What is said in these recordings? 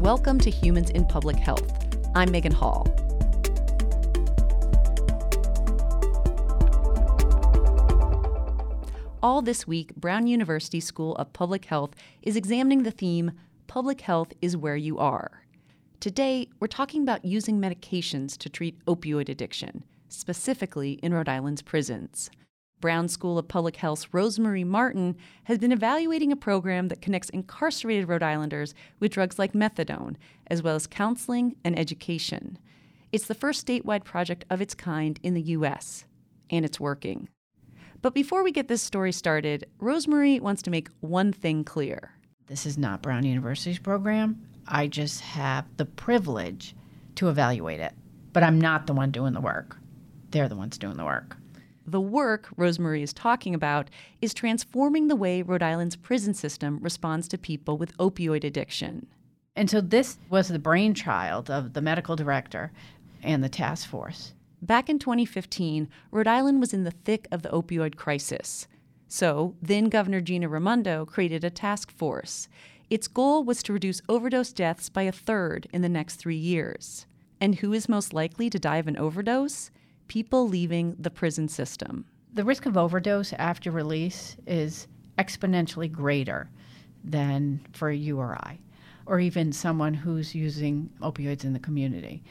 Welcome to Humans in Public Health. I'm Megan Hall. All this week, Brown University School of Public Health is examining the theme Public Health is Where You Are. Today, we're talking about using medications to treat opioid addiction, specifically in Rhode Island's prisons. Brown School of Public Health's Rosemarie Martin has been evaluating a program that connects incarcerated Rhode Islanders with drugs like methadone, as well as counseling and education. It's the first statewide project of its kind in the U.S., and it's working. But before we get this story started, Rosemarie wants to make one thing clear. This is not Brown University's program. I just have the privilege to evaluate it, but I'm not the one doing the work. They're the ones doing the work. The work Rosemarie is talking about is transforming the way Rhode Island's prison system responds to people with opioid addiction. And so this was the brainchild of the medical director and the task force. Back in 2015, Rhode Island was in the thick of the opioid crisis. So, then Governor Gina Raimondo created a task force. Its goal was to reduce overdose deaths by a third in the next three years. And who is most likely to die of an overdose? People leaving the prison system. The risk of overdose after release is exponentially greater than for you or I, or even someone who's using opioids in the community.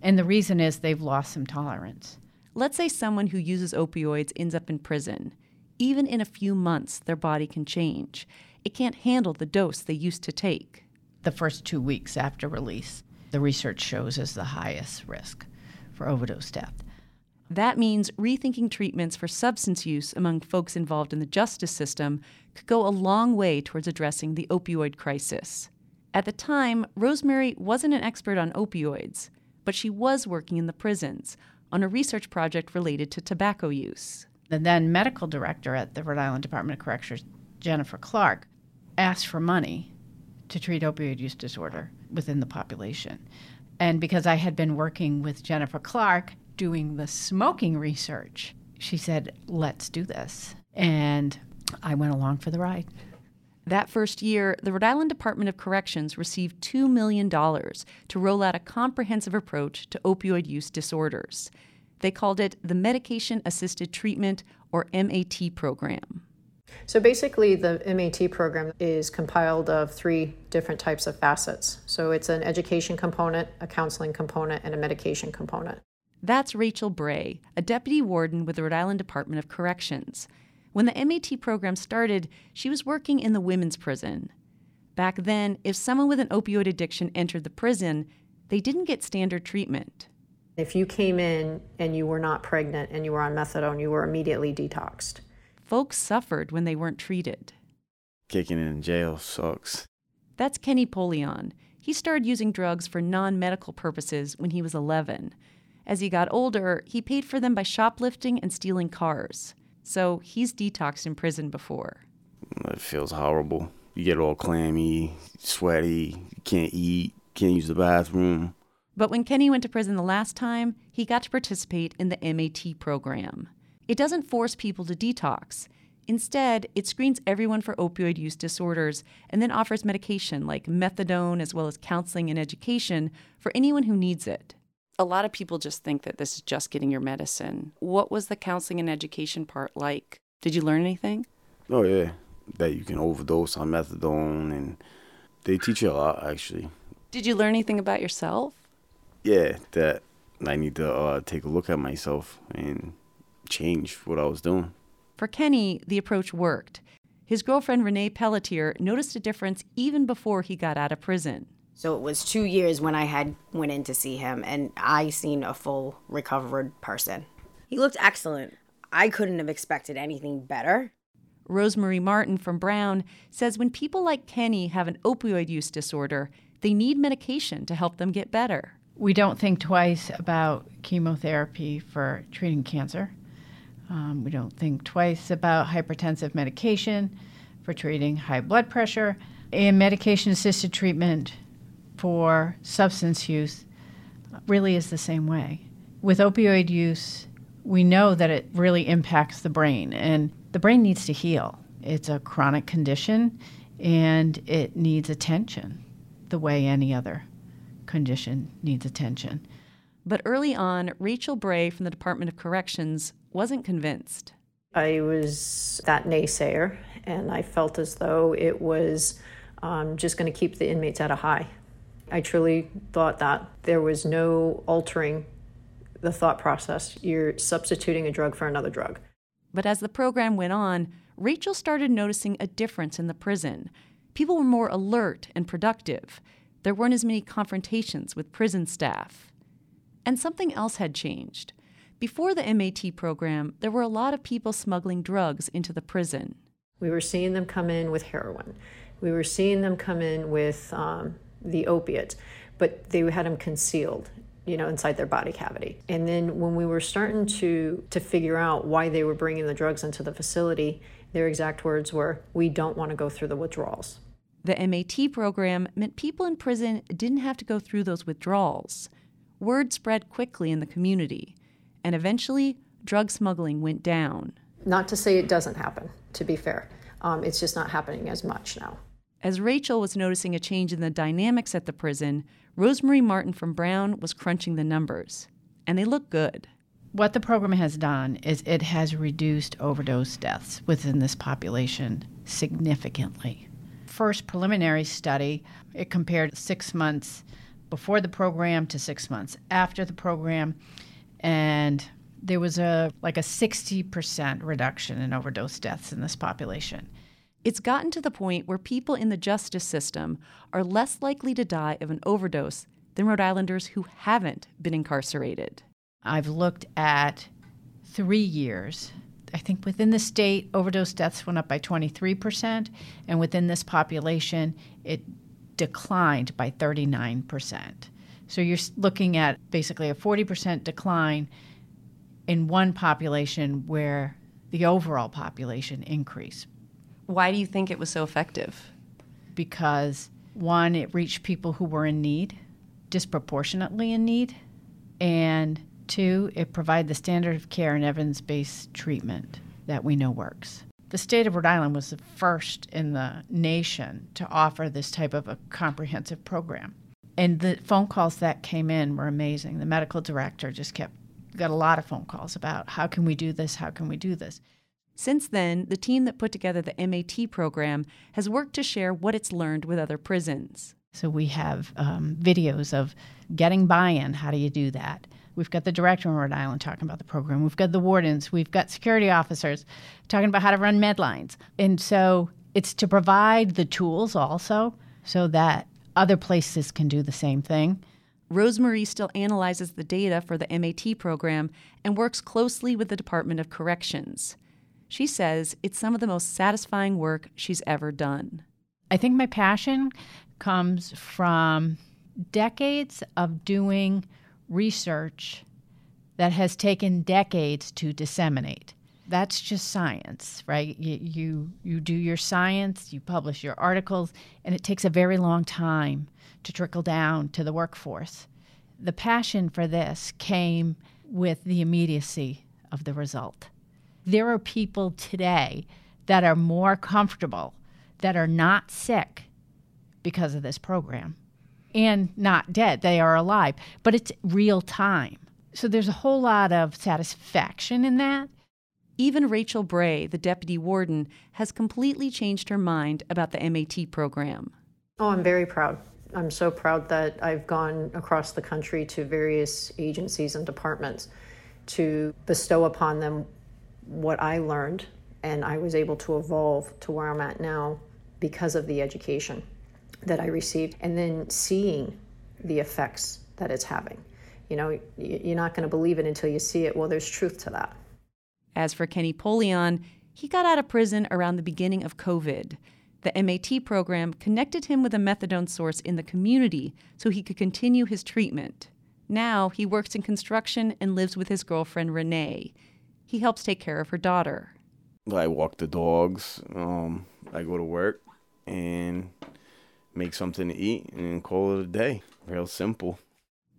And the reason is they've lost some tolerance. Let's say someone who uses opioids ends up in prison. Even in a few months, their body can change. It can't handle the dose they used to take. The first two weeks after release, the research shows is the highest risk for overdose death. That means rethinking treatments for substance use among folks involved in the justice system could go a long way towards addressing the opioid crisis. At the time, Rosemarie wasn't an expert on opioids, but she was working in the prisons on a research project related to tobacco use. The then medical director at the Rhode Island Department of Corrections, Jennifer Clarke, asked for money to treat opioid use disorder within the population. And because I had been working with Jennifer Clarke doing the smoking research, she said, let's do this. And I went along for the ride. That first year, the Rhode Island Department of Corrections received $2 million to roll out a comprehensive approach to opioid use disorders. They called it the Medication Assisted Treatment, or MAT program. So basically, the MAT program is compiled of three different types of facets. So it's an education component, a counseling component, and a medication component. That's Rachel Bray, a deputy warden with the Rhode Island Department of Corrections. When the MAT program started, she was working in the women's prison. Back then, if someone with an opioid addiction entered the prison, they didn't get standard treatment. If you came in and you were not pregnant and you were on methadone, you were immediately detoxed. Folks suffered when they weren't treated. Kicking in jail sucks. That's Kenny Polion. He started using drugs for non medical purposes when he was 11. As he got older, he paid for them by shoplifting and stealing cars. So he's detoxed in prison before. It feels horrible. You get all clammy, sweaty, can't eat, can't use the bathroom. But when Kenny went to prison the last time, he got to participate in the MAT program. It doesn't force people to detox. Instead, it screens everyone for opioid use disorders and then offers medication like methadone as well as counseling and education for anyone who needs it a lot of people just think that this is just getting your medicine. What was the counseling and education part like? Did you learn anything? Oh, yeah. That you can overdose on methadone, and they teach you a lot, actually. Did you learn anything about yourself? Yeah, that I need to uh, take a look at myself and change what I was doing. For Kenny, the approach worked. His girlfriend Renee Pelletier noticed a difference even before he got out of prison. So it was two years when I had went in to see him, and I seen a full recovered person. He looked excellent. I couldn't have expected anything better. Rosemarie Martin from Brown says when people like Kenny have an opioid use disorder, they need medication to help them get better. We don't think twice about chemotherapy for treating cancer. Um, we don't think twice about hypertensive medication for treating high blood pressure. And medication assisted treatment for substance use really is the same way. With opioid use, we know that it really impacts the brain, and the brain needs to heal. It's a chronic condition and it needs attention. the way any other condition needs attention. But early on, Rachel Bray from the Department of Corrections wasn't convinced. I was that naysayer, and I felt as though it was um, just going to keep the inmates at a high. I truly thought that there was no altering the thought process. You're substituting a drug for another drug. But as the program went on, Rachel started noticing a difference in the prison. People were more alert and productive. There weren't as many confrontations with prison staff. And something else had changed. Before the MAT program, there were a lot of people smuggling drugs into the prison. We were seeing them come in with heroin. We were seeing them come in with um, the opiate, but they had them concealed, you know, inside their body cavity. And then when we were starting to to figure out why they were bringing the drugs into the facility, their exact words were, "We don't want to go through the withdrawals." The MAT program meant people in prison didn't have to go through those withdrawals. Word spread quickly in the community and eventually drug smuggling went down. Not to say it doesn't happen, to be fair. Um, it's just not happening as much now. As Rachel was noticing a change in the dynamics at the prison, Rosemarie Martin from Brown was crunching the numbers, and they look good. What the program has done is it has reduced overdose deaths within this population significantly. First preliminary study, it compared six months before the program to six months after the program and there was a like a 60% reduction in overdose deaths in this population. It's gotten to the point where people in the justice system are less likely to die of an overdose than Rhode Islanders who haven't been incarcerated. I've looked at 3 years. I think within the state overdose deaths went up by 23% and within this population it declined by 39%. So you're looking at basically a 40% decline in one population where the overall population increased. Why do you think it was so effective? Because one, it reached people who were in need, disproportionately in need, and two, it provided the standard of care and evidence based treatment that we know works. The state of Rhode Island was the first in the nation to offer this type of a comprehensive program and the phone calls that came in were amazing. The medical director just kept got a lot of phone calls about how can we do this? How can we do this? Since then, the team that put together the MAT program has worked to share what it's learned with other prisons. So we have um, videos of getting buy in. How do you do that? We've got the director in Rhode Island talking about the program. We've got the wardens. We've got security officers talking about how to run med lines. And so it's to provide the tools also so that other places can do the same thing. Rosemarie still analyzes the data for the MAT program and works closely with the Department of Corrections. She says it's some of the most satisfying work she's ever done. I think my passion comes from decades of doing research that has taken decades to disseminate that's just science, right? You, you, you do your science, you publish your articles, and it takes a very long time to trickle down to the workforce. The passion for this came with the immediacy of the result. There are people today that are more comfortable, that are not sick because of this program, and not dead. They are alive, but it's real time. So there's a whole lot of satisfaction in that even Rachel Bray, the deputy warden, has completely changed her mind about the MAT program. Oh, I'm very proud. I'm so proud that I've gone across the country to various agencies and departments to bestow upon them what I learned, and I was able to evolve to where I'm at now because of the education that I received, and then seeing the effects that it's having. You know, you're not going to believe it until you see it. Well, there's truth to that. As for Kenny Polion, he got out of prison around the beginning of COVID. The MAT program connected him with a methadone source in the community so he could continue his treatment. Now he works in construction and lives with his girlfriend Renee. He helps take care of her daughter. I walk the dogs. Um, I go to work and make something to eat and call it a day. Real simple.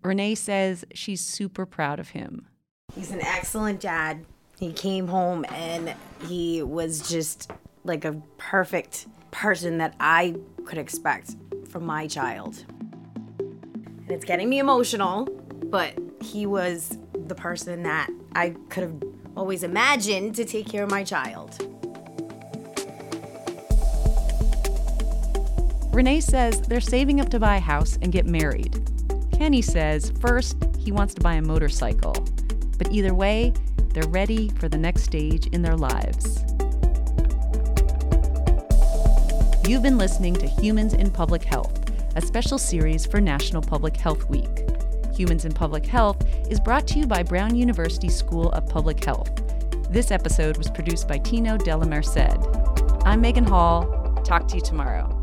Renee says she's super proud of him. He's an excellent dad. He came home and he was just like a perfect person that I could expect from my child. And it's getting me emotional, but he was the person that I could have always imagined to take care of my child. Renee says they're saving up to buy a house and get married. Kenny says first he wants to buy a motorcycle. But either way, they're ready for the next stage in their lives. You've been listening to Humans in Public Health, a special series for National Public Health Week. Humans in Public Health is brought to you by Brown University School of Public Health. This episode was produced by Tino Della Merced. I'm Megan Hall. Talk to you tomorrow.